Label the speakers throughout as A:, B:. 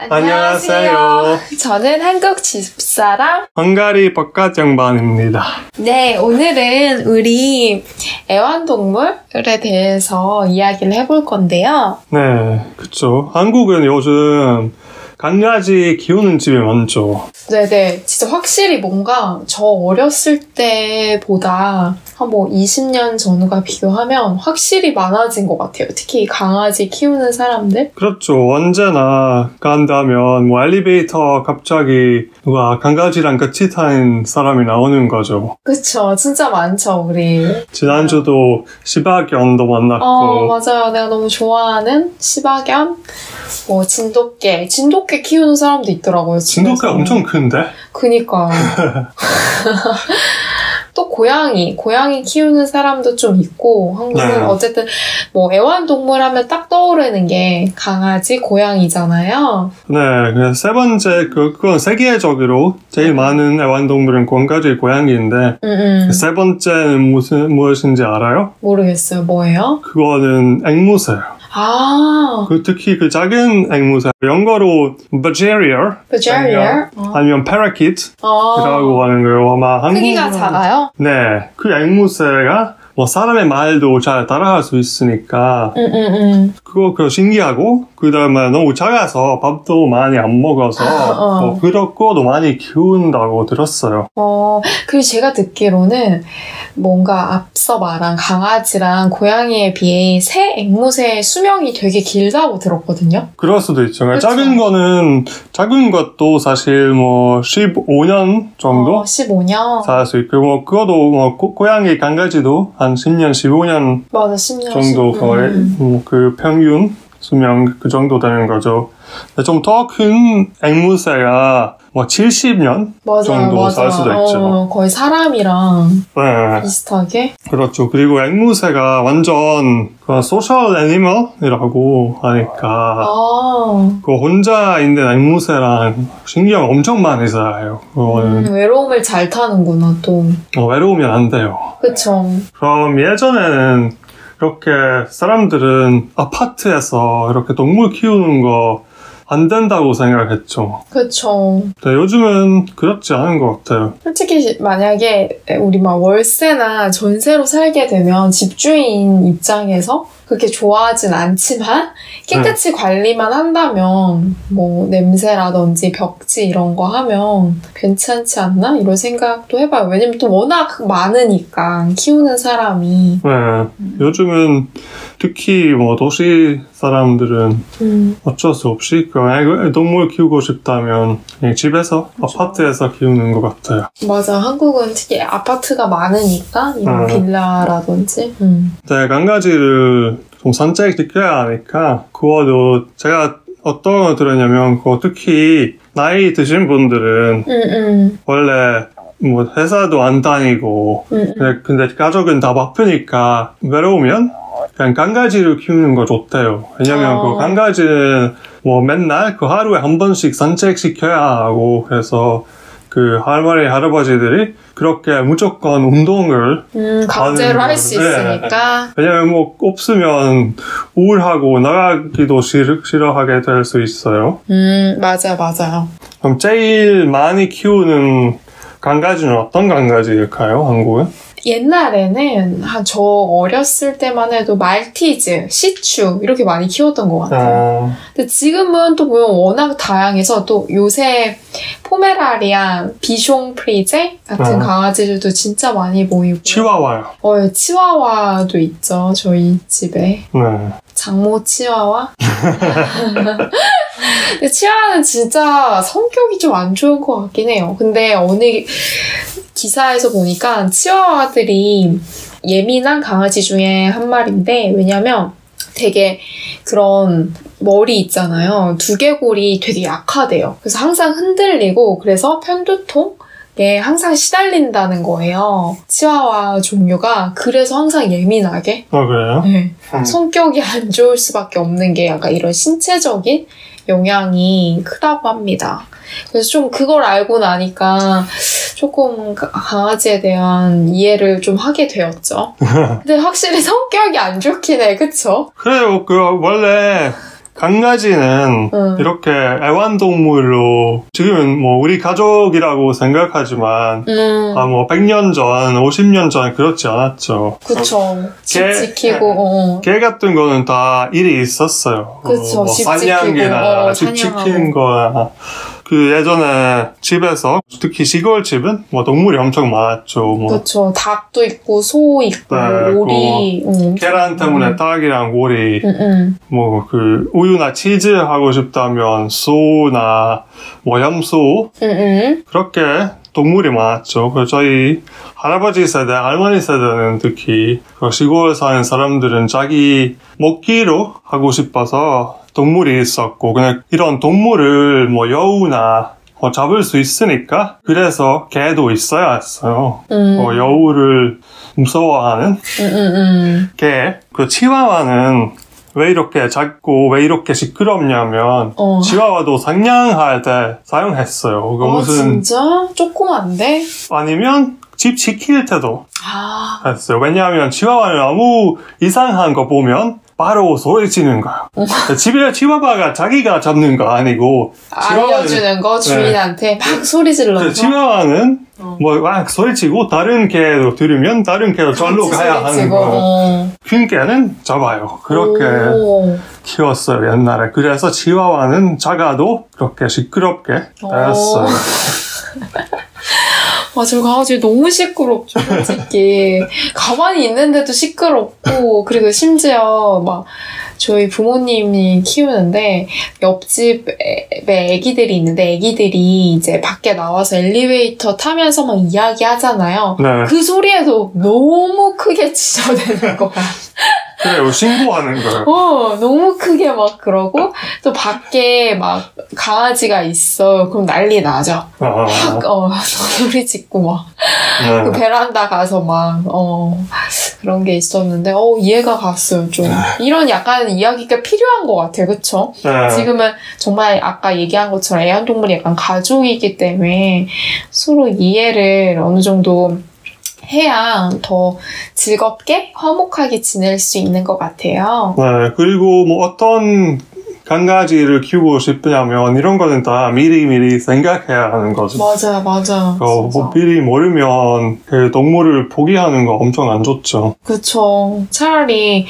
A: 안녕하세요.
B: 저는 한국 집사람.
A: 헝가리 바깥 양반입니다.
B: 네, 오늘은 우리 애완동물에 대해서 이야기를 해볼 건데요.
A: 네, 그쵸. 한국은 요즘 강아지 키우는 집이 많죠.
B: 네네. 진짜 확실히 뭔가 저 어렸을 때보다 한 뭐 20년 전과 비교하면 확실히 많아진 것 같아요. 특히 강아지 키우는 사람들.
A: 그렇죠. 언제나 간다면 뭐 엘리베이터 갑자기 누가 강아지랑 같이 타는 사람이 나오는 거죠.
B: 그쵸. 진짜 많죠, 우리.
A: 지난주도 시바견도 만났고.
B: 어, 맞아요. 내가 너무 좋아하는 시바견, 뭐 진돗개. 진돗 개 키우는 사람도 있더라고요.
A: 진돗개. 엄청 큰데?
B: 그니까. 또 고양이, 고양이 키우는 사람도 좀 있고, 한국은
A: 네.
B: 어쨌든 뭐 애완동물 하면 딱 떠오르는 게 강아지, 고양이잖아요.
A: 네, 그냥 세 번째, 그, 그건 세계적으로 제일 많은 애완동물은 강아지, 고양이인데,
B: 음, 음.
A: 세 번째는 무슨, 무엇인지 알아요?
B: 모르겠어요. 뭐예요?
A: 그거는 앵무새요.
B: 아,
A: 그 특히 그 작은 앵무새, 영어로 Badgerier,
B: Badgerier?
A: 아니면 Parakeet이라고
B: 어,
A: 하는 거예요. 아마
B: 크기가
A: 한국은-
B: 작아요?
A: 네, 그 앵무새가 뭐 사람의 말도 잘 따라할 수 있으니까
B: 응, 응, 응.
A: 그거 그 신기하고 그 다음에 너무 작아서 밥도 많이 안 먹어서
B: 어.
A: 뭐 그렇고도 많이 키운다고 들었어요.
B: 어, 그리고 제가 듣기로는 뭔가 앞서 말한 강아지랑 고양이에 비해 새 앵무새의 수명이 되게 길다고 들었거든요.
A: 그럴 수도 있죠.
B: 그쵸.
A: 작은 거는 작은 것도 사실 뭐 15년 정도
B: 어, 15년.
A: 살 수 있고 뭐 그거도 뭐 고, 고양이 강아지도 한 10년, 15년
B: 맞아, 10년.
A: 정도
B: 10년.
A: 거의
B: 음.
A: 뭐그 평균 수명 그 정도 되는 거죠. 좀 더 큰 앵무새가 뭐 70년
B: 맞아요,
A: 정도
B: 맞아요.
A: 살 수도 있죠.
B: 어, 거의 사람이랑
A: 네,
B: 비슷하게.
A: 그렇죠. 그리고 앵무새가 완전 그 social animal이라고 하니까
B: 아,
A: 그 혼자 있는 앵무새랑 신경 엄청 많이 써요. 그거는
B: 음, 외로움을 잘 타는구나, 또.
A: 어, 외로우면 안 돼요.
B: 그쵸.
A: 그럼 예전에는 이렇게 사람들은 아파트에서 이렇게 동물 키우는 거 안 된다고 생각했죠.
B: 그쵸.
A: 근데 요즘은 그렇지 않은 것 같아요.
B: 솔직히 만약에 우리 막 월세나 전세로 살게 되면 집주인 입장에서 그렇게 좋아하진 않지만 깨끗이 관리만 한다면 뭐 냄새라든지 벽지 이런 거 하면 괜찮지 않나 이런 생각도 해봐요. 왜냐면 또 워낙 많으니까 키우는 사람이
A: 네, 요즘은 특히 뭐 도시 사람들은
B: 음,
A: 어쩔 수 없이 그 애- 동물 키우고 싶다면 그냥 집에서 아파트에서 키우는 것 같아요.
B: 맞아 한국은 특히 아파트가 많으니까 이런
A: 음.
B: 빌라라든지 음.
A: 근데 강아지를 좀 산책시켜야 하니까 그거도 제가 어떤 거 들었냐면 그거 특히 나이 드신 분들은
B: 음, 음,
A: 원래 뭐 회사도 안 다니고
B: 음, 음.
A: 근데, 근데 가족은 다 바쁘니까 외로우면 그냥 강아지를 키우는 거 좋대요. 왜냐면
B: 어.
A: 그 강아지는 뭐 맨날 그 하루에 한 번씩 산책시켜야 하고 그래서 그 할머니 할아버지들이 그렇게 무조건 운동을
B: 음, 강제로 할수
A: 네.
B: 있으니까
A: 왜냐면 뭐 없으면 우울하고 나가기도 싫, 싫어하게 될 수 있어요.
B: 음 맞아 맞아요.
A: 그럼 제일 많이 키우는 강아지는 어떤 강아지일까요, 한국은?
B: 옛날에는 한 저 어렸을 때만 해도 말티즈, 시추 이렇게 많이 키웠던 것 같아요.
A: 어,
B: 근데 지금은 또 보면 워낙 다양해서 또 요새 포메라리안, 비숑 프리제 같은
A: 어.
B: 강아지들도 진짜 많이 보이고
A: 치와와요.
B: 어, 치와와도 있죠 저희 집에
A: 네.
B: 장모 치와와. 근데 치와와는 진짜 성격이 좀 안 좋은 것 같긴 해요. 근데 어느 기사에서 보니까 치와와들이 예민한 강아지 중에 한 마리인데 왜냐면 되게 그런 머리 있잖아요. 두개골이 되게 약하대요. 그래서 항상 흔들리고 그래서 편두통에 항상 시달린다는 거예요. 치와와 종류가 그래서 항상 예민하게
A: 어, 그래요?
B: 네.
A: 음.
B: 성격이 안 좋을 수밖에 없는 게 약간 이런 신체적인 영향이 크다고 합니다. 그래서 좀 그걸 알고 나니까 조금 가- 강아지에 대한 이해를 좀 하게 되었죠. 근데 확실히 성격이 안 좋긴 해, 그쵸?
A: 그래요. 그 원래 강아지는
B: 응.
A: 이렇게 애완동물로 지금은 뭐 우리 가족이라고 생각하지만
B: 음,
A: 아뭐 100년 전, 50년 전 그렇지 않았죠.
B: 그쵸. 집
A: 개-
B: 지키고, 어.
A: 개 같은 거는 다 일이 있었어요.
B: 그쵸, 뭐집
A: 사냥이나
B: 지키고, 어,
A: 집. 지키는 거나 그 예전에 집에서 특히 시골 집은 뭐 동물이 엄청 많았죠. 뭐
B: 그쵸. 닭도 있고, 소 있고,
A: 네,
B: 오리. 응,
A: 계란 때문에 닭이랑 오리,
B: 응, 응.
A: 뭐그 우유나 치즈 하고 싶다면 소나 뭐 염소
B: 응, 응.
A: 그렇게 동물이 많았죠. 그래서 저희 할아버지 세대, 할머니 세대는 특히 그 시골 사는 사람들은 자기 먹기로 하고 싶어서 동물이 있었고 그냥 이런 동물을 뭐 여우나 뭐 잡을 수 있으니까 그래서 개도 있어야 했어요.
B: 음.
A: 뭐 여우를 무서워하는
B: 응, 응, 응.
A: 개. 그 치와와는 왜 이렇게 작고 왜 이렇게 시끄럽냐면
B: 어.
A: 치와와도 상냥할 때 사용했어요. 그
B: 아,
A: 무슨
B: 진짜? 조그만데?
A: 아니면 집 지킬 때도
B: 아,
A: 했어요. 왜냐하면 치와와는 아무 이상한 거 보면 바로 소리치는 거예요. 집에 치와와가 자기가 잡는 거 아니고
B: 알려주는 거 주인한테 막 소리 질러서.
A: 그 치와와는
B: 어.
A: 뭐막 소리치고 다른 개도 들으면 다른 개도 절로 가야 하는
B: 소리치고,
A: 거예요.
B: 어.
A: 큰 개는 잡아요. 그렇게
B: 오.
A: 키웠어요 옛날에. 그래서 치와와는 작아도 그렇게 시끄럽게 되었어요.
B: 아, 저 강아지 너무 시끄럽죠, 솔직히. 가만히 있는데도 시끄럽고, 그리고 심지어 막, 저희 부모님이 키우는데, 옆집에 애기들이 있는데, 애기들이 이제 밖에 나와서 엘리베이터 타면서 막 이야기 하잖아요.
A: 네,
B: 그 소리에도 너무 크게 지저대는 거야.
A: 그래요. 신고하는 거예요.
B: 어, 너무 크게 막 그러고, 또 밖에 막 강아지가 있어. 그럼 난리 나죠.
A: 아,
B: 막, 어, 소리 짓고 막. 그
A: 네.
B: 베란다 가서 막, 어, 그런 게 있었는데, 어, 이해가 갔어요, 좀. 이런 약간 이야기가 필요한 것 같아요, 그쵸?
A: 네.
B: 지금은 정말 아까 얘기한 것처럼 애완동물이 약간 가족이기 때문에 서로 이해를 어느 정도 해야 더 즐겁게 화목하게 지낼 수 있는 것 같아요.
A: 네, 그리고 뭐 어떤 강아지를 키우고 싶냐면 이런 거는 다 미리미리 생각해야 하는 거죠.
B: 맞아, 맞아.
A: 어. 뭐 미리 모르면 그 동물을 포기하는 거 엄청 안 좋죠.
B: 그쵸. 차라리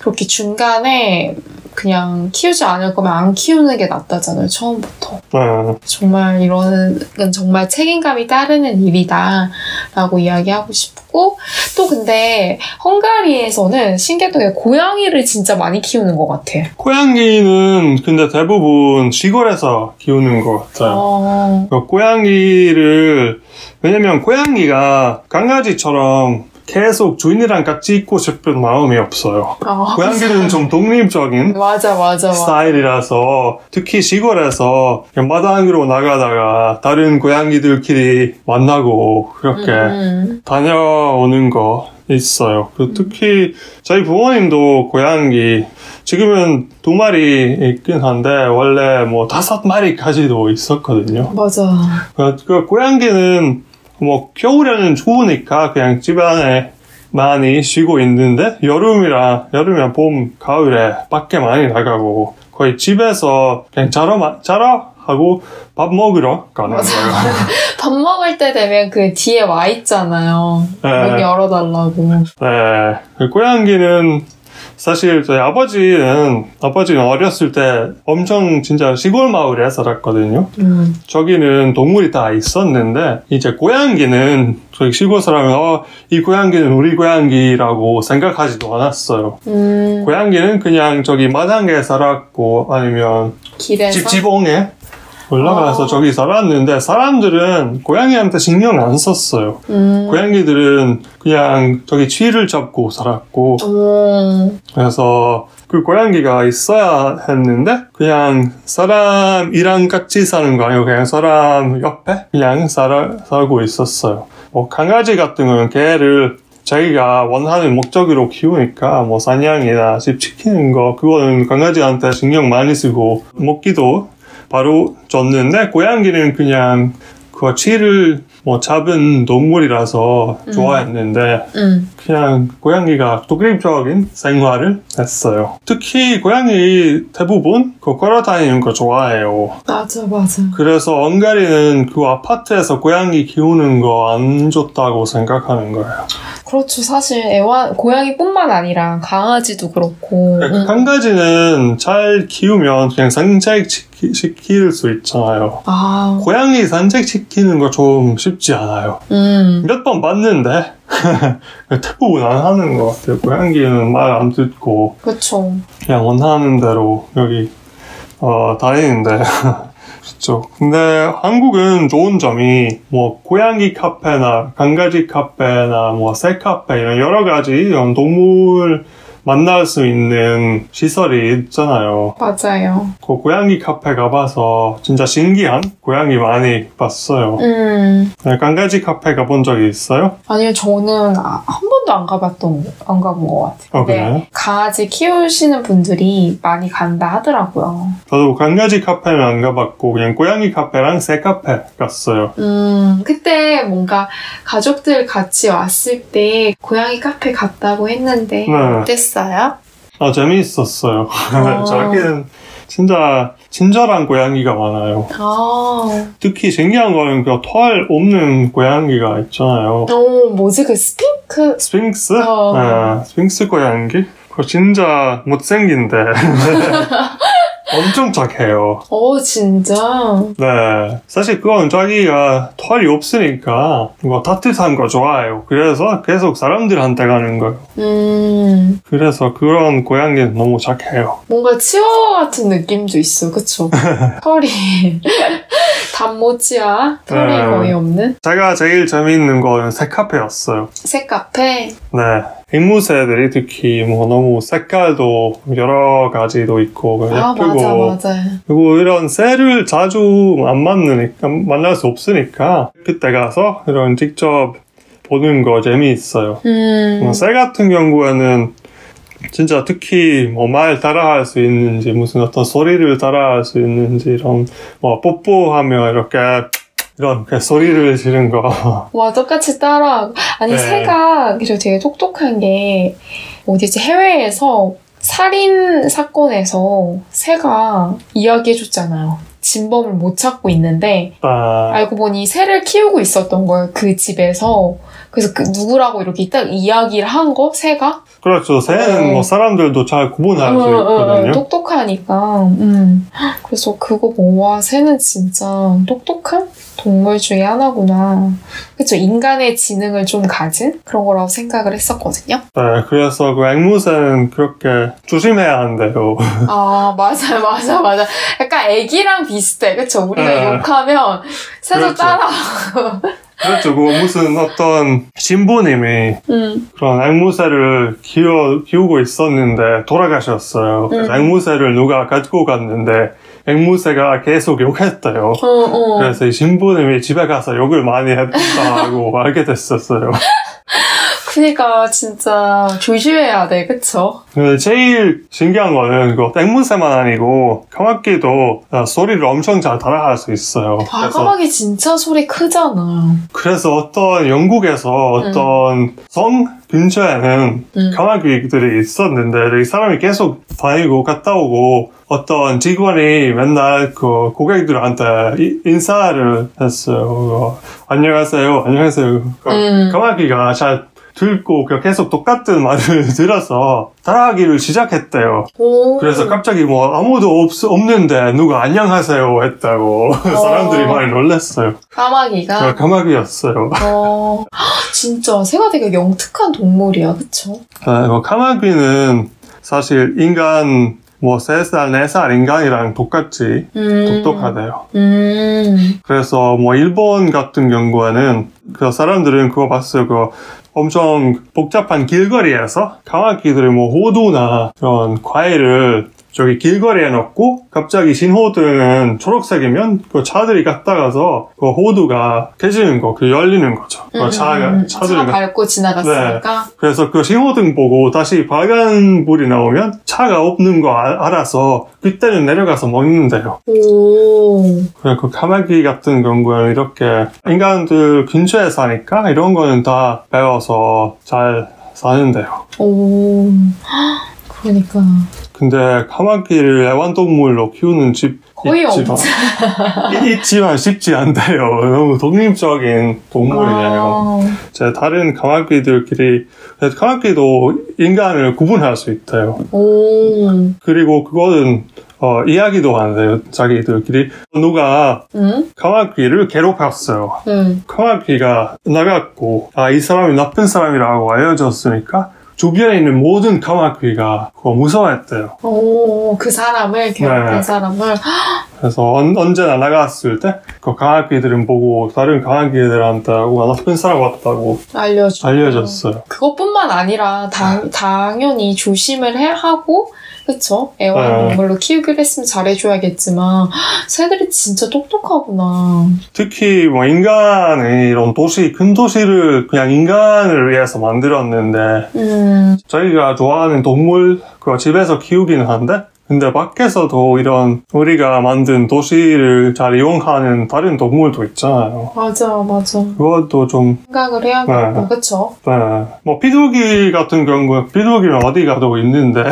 B: 그렇게 중간에 그냥 키우지 않을 거면 안 키우는 게 낫다잖아요, 처음부터.
A: 네.
B: 정말 이거는 정말 책임감이 따르는 일이다라고 이야기하고 싶고 또 근데 헝가리에서는 신기했던 게 고양이를 진짜 많이 키우는 것 같아.
A: 고양이는 근데 대부분 시골에서 키우는 것 같아요.
B: 어,
A: 그 고양이를 왜냐면 고양이가 강아지처럼 계속 주인이랑 같이 있고 싶은 마음이 없어요.
B: 아,
A: 고양이는 좀 독립적인
B: 맞아 맞아.
A: 스타일이라서 특히 시골에서 마당으로 나가다가 다른 고양이들끼리 만나고 그렇게
B: 음,
A: 다녀오는 거 있어요. 그 특히 저희 부모님도 고양이 지금은 두 마리 있긴 한데 원래 뭐 다섯 마리까지도 있었거든요.
B: 맞아.
A: 그, 그 고양이는 뭐 겨울에는 추우니까 그냥 집 안에 많이 쉬고 있는데 여름이라 여름이나 봄 가을에 밖에 많이 나가고 거의 집에서 그냥 자러 마- 자러 하고 밥 먹으러 가는. 거예요.
B: 밥 먹을 때 되면 그 뒤에 와 있잖아요. 문
A: 네.
B: 열어달라고.
A: 네. 그 고양이는 사실 저희 아버지는 아버지는 어렸을 때 엄청 진짜 시골 마을에 살았거든요.
B: 음.
A: 저기는 동물이 다 있었는데 이제 고양이는 저희 시골 사람은 어, 이 고양이는 우리 고양이라고 생각하지도 않았어요.
B: 음,
A: 고양이는 그냥 저기 마당에 살았고 아니면
B: 길에서.
A: 집 지붕에 올라가서
B: 아.
A: 저기 살았는데 사람들은 고양이한테 신경 안 썼어요.
B: 음.
A: 고양이들은 그냥 저기 쥐를 잡고 살았고
B: 음.
A: 그래서 그 고양이가 있어야 했는데 그냥 사람이랑 같이 사는 거 아니고 그냥 사람 옆에 그냥 살아, 살고 있었어요. 뭐 강아지 같은 거는 개를 자기가 원하는 목적으로 키우니까 뭐 사냥이나 집 지키는 거 그거는 강아지한테 신경 많이 쓰고 먹기도 바로 줬는데 고양이는 그냥 그 치를 뭐 작은 동물이라서
B: 음.
A: 좋아했는데
B: 음.
A: 그냥 고양이가 독립적인 생활을 했어요. 특히 고양이 대부분 그 걸어다니는 거 좋아해요.
B: 맞아, 맞아.
A: 그래서 엉가리는 그 아파트에서 고양이 키우는 거 안 좋다고 생각하는 거예요.
B: 그렇죠. 사실 애완 고양이뿐만 아니라 강아지도 그렇고. 음.
A: 한 가지는 잘 키우면 그냥 산책 시킬 수 있잖아요.
B: 아,
A: 고양이 산책시키는 거 좀 쉽지 않아요.
B: 음.
A: 몇 번 봤는데 대부분 안 하는 것 같아요. 고양이는 말 안 듣고
B: 그렇죠.
A: 그냥 원하는 대로 여기 어, 다니는데 그렇죠. 근데 한국은 좋은 점이 뭐 고양이 카페나 강아지 카페나 뭐 새 카페 이런 여러 가지 이런 동물 만날 수 있는 시설이 있잖아요.
B: 맞아요.
A: 그 고양이 카페 가봐서 진짜 신기한 고양이 많이 봤어요.
B: 음.
A: 네, 강아지 카페 가본 적이 있어요?
B: 아니요, 저는 아, 한 번도 안 가봤던, 안 가본 것 같아요.
A: 어, 그래요?
B: 강아지 키우시는 분들이 많이 간다 하더라고요.
A: 저도 강아지 카페는 안 가봤고 그냥 고양이 카페랑 새 카페 갔어요.
B: 음, 그때 뭔가 가족들 같이 왔을 때 고양이 카페 갔다고 했는데
A: 네.
B: 어땠어요?
A: 아 재미있었어요.
B: 어.
A: 저기는 진짜 친절한 고양이가 많아요.
B: 아,
A: 특히 신기한 거는 그 털 없는 고양이가 있잖아요.
B: 어, 뭐지 그 스핑크?
A: 스핑크스?
B: 어.
A: 네, 스핑크스 고양이? 그거 진짜 못생긴데 엄청 착해요.
B: 어, 진짜.
A: 네, 사실 그건 자기가 털이 없으니까 뭐 따뜻한 거 좋아해요. 그래서 계속 사람들한테 가는 거예요.
B: 음,
A: 그래서 그런 고양이는 너무 착해요.
B: 뭔가 치와와 같은 느낌도 있어, 그쵸? 털이 단모찌야 털이
A: 네.
B: 거의 없는
A: 제가 제일 재미있는 거는 새 카페였어요.
B: 새 카페.
A: 네. 앵무새들이 특히 뭐 너무 색깔도 여러 가지도 있고
B: 아
A: 예쁘고
B: 맞아 맞아.
A: 그리고 이런 새를 자주 안 만나니까 만날 수 없으니까 그때 가서 이런 직접 보는 거 재미있어요.
B: 음,
A: 뭐새 같은 경우에는 진짜 특히 뭐 말 따라할 수 있는지 무슨 어떤 소리를 따라할 수 있는지 이런 뭐 뽀뽀하며 이렇게 이런 그 소리를 지른 거
B: 와 똑같이 따라. 아니
A: 네.
B: 새가 그리고 되게 똑똑한 게 어디지 해외에서 살인 사건에서 새가 이야기해줬잖아요. 진범을 못 찾고 있는데
A: 아,
B: 알고 보니 새를 키우고 있었던 거예요. 그 집에서. 그래서 그 누구라고 이렇게 딱 이야기를 한 거? 새가?
A: 그렇죠. 새는
B: 네.
A: 뭐 사람들도 잘 구분할 수
B: 응, 응, 응,
A: 있거든요.
B: 똑똑하니까. 음. 그래서 그거 보고 와 새는 진짜 똑똑한 동물 중에 하나구나. 그쵸 인간의 지능을 좀 가진 그런 거라고 생각을 했었거든요.
A: 네, 그래서 그 앵무새는 그렇게 조심해야 한대요.
B: 아 맞아 맞아 맞아. 약간 애기랑 비슷해. 그쵸 우리가
A: 네.
B: 욕하면 새도
A: 그렇죠.
B: 따라.
A: 그렇죠. 그거 무슨 어떤 신부님이
B: 음.
A: 그런 앵무새를 키워, 키우고 있었는데 돌아가셨어요. 그래서
B: 음.
A: 앵무새를 누가 가지고 갔는데 앵무새가 계속 욕했대요.
B: 어 어.
A: 그래서 이 신부님이 집에 가서 욕을 많이 했다고 알게 됐었어요.
B: 그니까 진짜 조심해야 돼. 그쵸?
A: 근데 제일 신기한 거는 그 앵무새만 아니고 카마키도 소리를 엄청 잘 따라할 수 있어요.
B: 아 까마귀 진짜 소리 크잖아.
A: 그래서 어떤 영국에서 어떤 성 근처에는
B: 음.
A: 까마귀들이 있었는데 이 사람이 계속 다니고 갔다 오고 어떤 직원이 맨날 그 고객들한테 이- 인사를 했어요. 어, 안녕하세요, 안녕하세요. 그
B: 음.
A: 까마귀가 잘 그 계속 똑같은 말을 들어서 따라하기를 시작했대요.
B: 오.
A: 그래서 갑자기 뭐 아무도 없, 없는데 누가 안녕하세요 했다고 사람들이 많이 놀랐어요.
B: 까마귀가.
A: 그 까마귀였어요.
B: 어, 헉, 진짜 새가 되게 영특한 동물이야, 그쵸?
A: 아, 뭐 까마귀는 사실 인간 뭐 3살, 4살 인간이랑 똑같이
B: 음.
A: 똑똑하대요.
B: 음.
A: 그래서 뭐 일본 같은 경우에는 그 사람들은 그거 봤어요. 그 엄청 복잡한 길거리에서 까마귀들이 뭐 호두나 그런 과일을 저기 길거리에 넣고 갑자기 신호등은 초록색이면 그 차들이 갔다 가서 그 호두가 켜지는 거, 그 열리는 거죠. 그
B: 음,
A: 차가
B: 음,
A: 차들이
B: 차
A: 가-
B: 밟고 지나갔으니까.
A: 그래서 그 신호등 보고 다시 빨간 불이 나오면 차가 없는 거 알- 알아서 그때는 내려가서 먹는데요.
B: 오.
A: 그래, 그 카마귀 같은 경우는 이렇게 인간들 근처에 사니까 이런 거는 다 배워서 잘 사는데요.
B: 오, 그러니까
A: 근데 카마귀를 애완동물로 키우는 집
B: 거의
A: 있지만,
B: 없지.
A: 있지만 쉽지 않대요. 너무 독립적인 동물이에요.
B: 아,
A: 제 다른 카마귀들끼리 카마귀도 인간을 구분할 수 있대요.
B: 오,
A: 그리고 그거는 어, 이야기도 하는데요. 자기들끼리 누가
B: 응?
A: 카마귀를 괴롭혔어요.
B: 응.
A: 카마귀가 나갔고 아 이 사람이 나쁜 사람이라고 알려졌으니까 주변에 있는 모든 카마귀가 그거 무서워했대요.
B: 오, 그 사람을 괴롭힌
A: 네.
B: 사람을
A: 그래서 언, 언제나 나갔을 때그 카마귀들은 보고 다른 카마귀들한테 와 나쁜 사람 같다고
B: 알려줘.
A: 알려줬어요.
B: 그것뿐만 아니라 당, 당연히 조심을 해 하고 그쵸?
A: 네.
B: 애완 동물로 키우기로 했으면 잘해줘야겠지만 새들이 진짜 똑똑하구나.
A: 특히 뭐 인간의 이런 도시 큰 도시를 그냥 인간을 위해서 만들었는데
B: 음,
A: 저희가 좋아하는 동물 그 집에서 키우기는 한데 근데 밖에서도 이런 우리가 만든 도시를 잘 이용하는 다른 동물도 있잖아요.
B: 맞아, 맞아.
A: 그것도 좀,
B: 생각을 해야겠고,
A: 네.
B: 그쵸?
A: 네. 뭐, 비둘기 같은 경우, 비둘기는 어디 가도 있는데,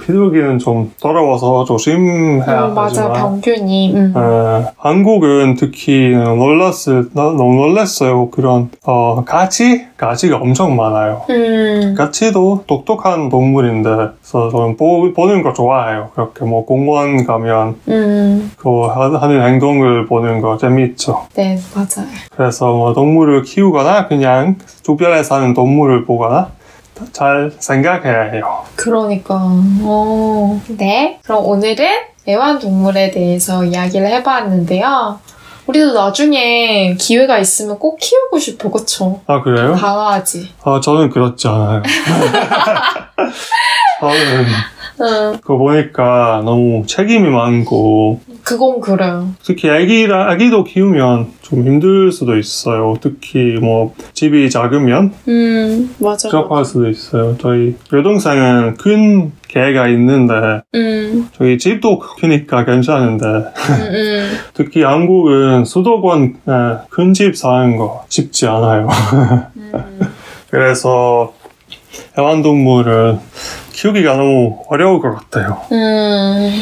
A: 비둘기는 좀 더러워서 조심해야
B: 음, 맞아,
A: 하지만,
B: 병균이. 음.
A: 네. 한국은 특히 놀랐을, 나 너무 놀랐어요. 그런, 어, 가지? 가지가 엄청 많아요.
B: 음,
A: 가치도 똑똑한 동물인데, 그래서 저는 보, 보는 거 좋아해요. 그렇게 뭐 공원 가면
B: 음,
A: 그 하- 하는 행동을 보는 거 재밌죠.
B: 네, 맞아요.
A: 그래서 뭐 동물을 키우거나 그냥 주변에 사는 동물을 보거나 잘 생각해야 해요.
B: 그러니까, 어. 네. 그럼 오늘은 애완동물에 대해서 이야기를 해봤는데요. 우리도 나중에 기회가 있으면 꼭 키우고 싶어, 그쵸?
A: 아, 그래요?
B: 강아지.
A: 아, 저는 그렇지 않아요. 저는
B: 응,
A: 그거 보니까 너무 책임이 많고,
B: 그건 그래요.
A: 특히 아기라, 아기도 키우면 좀 힘들 수도 있어요. 특히 뭐 집이 작으면
B: 음, 맞아.
A: 부족할 수도 있어요. 저희 여동생은 큰 개가 있는데
B: 음,
A: 저희 집도 크니까 괜찮은데
B: 음, 음.
A: 특히 한국은 수도권 큰 집 사는 거 쉽지 않아요.
B: 음.
A: 그래서 애완동물을 키우기가 너무 어려울 것 같아요.
B: 음,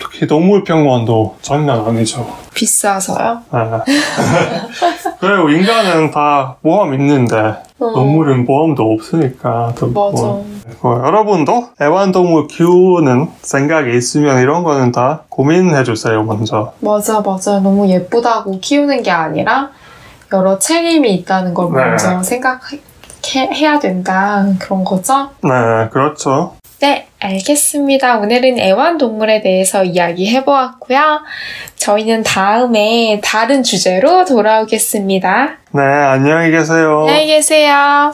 A: 특히 동물 병원도 장난 아니죠.
B: 비싸서요?
A: 아. 그리고 인간은 다 보험 있는데
B: 어,
A: 동물은 보험도 없으니까 또
B: 맞아.
A: 뭐. 어, 여러분도 애완동물 키우는 생각이 있으면 이런 거는 다 고민해 주세요 먼저.
B: 맞아, 맞아. 너무 예쁘다고 키우는 게 아니라 여러 책임이 있다는 걸
A: 네.
B: 먼저 생각해야 된다. 그런 거죠?
A: 네, 그렇죠.
B: 네, 알겠습니다. 오늘은 애완동물에 대해서 이야기해 보았고요. 저희는 다음에 다른 주제로 돌아오겠습니다.
A: 네, 안녕히 계세요.
B: 안녕히 계세요.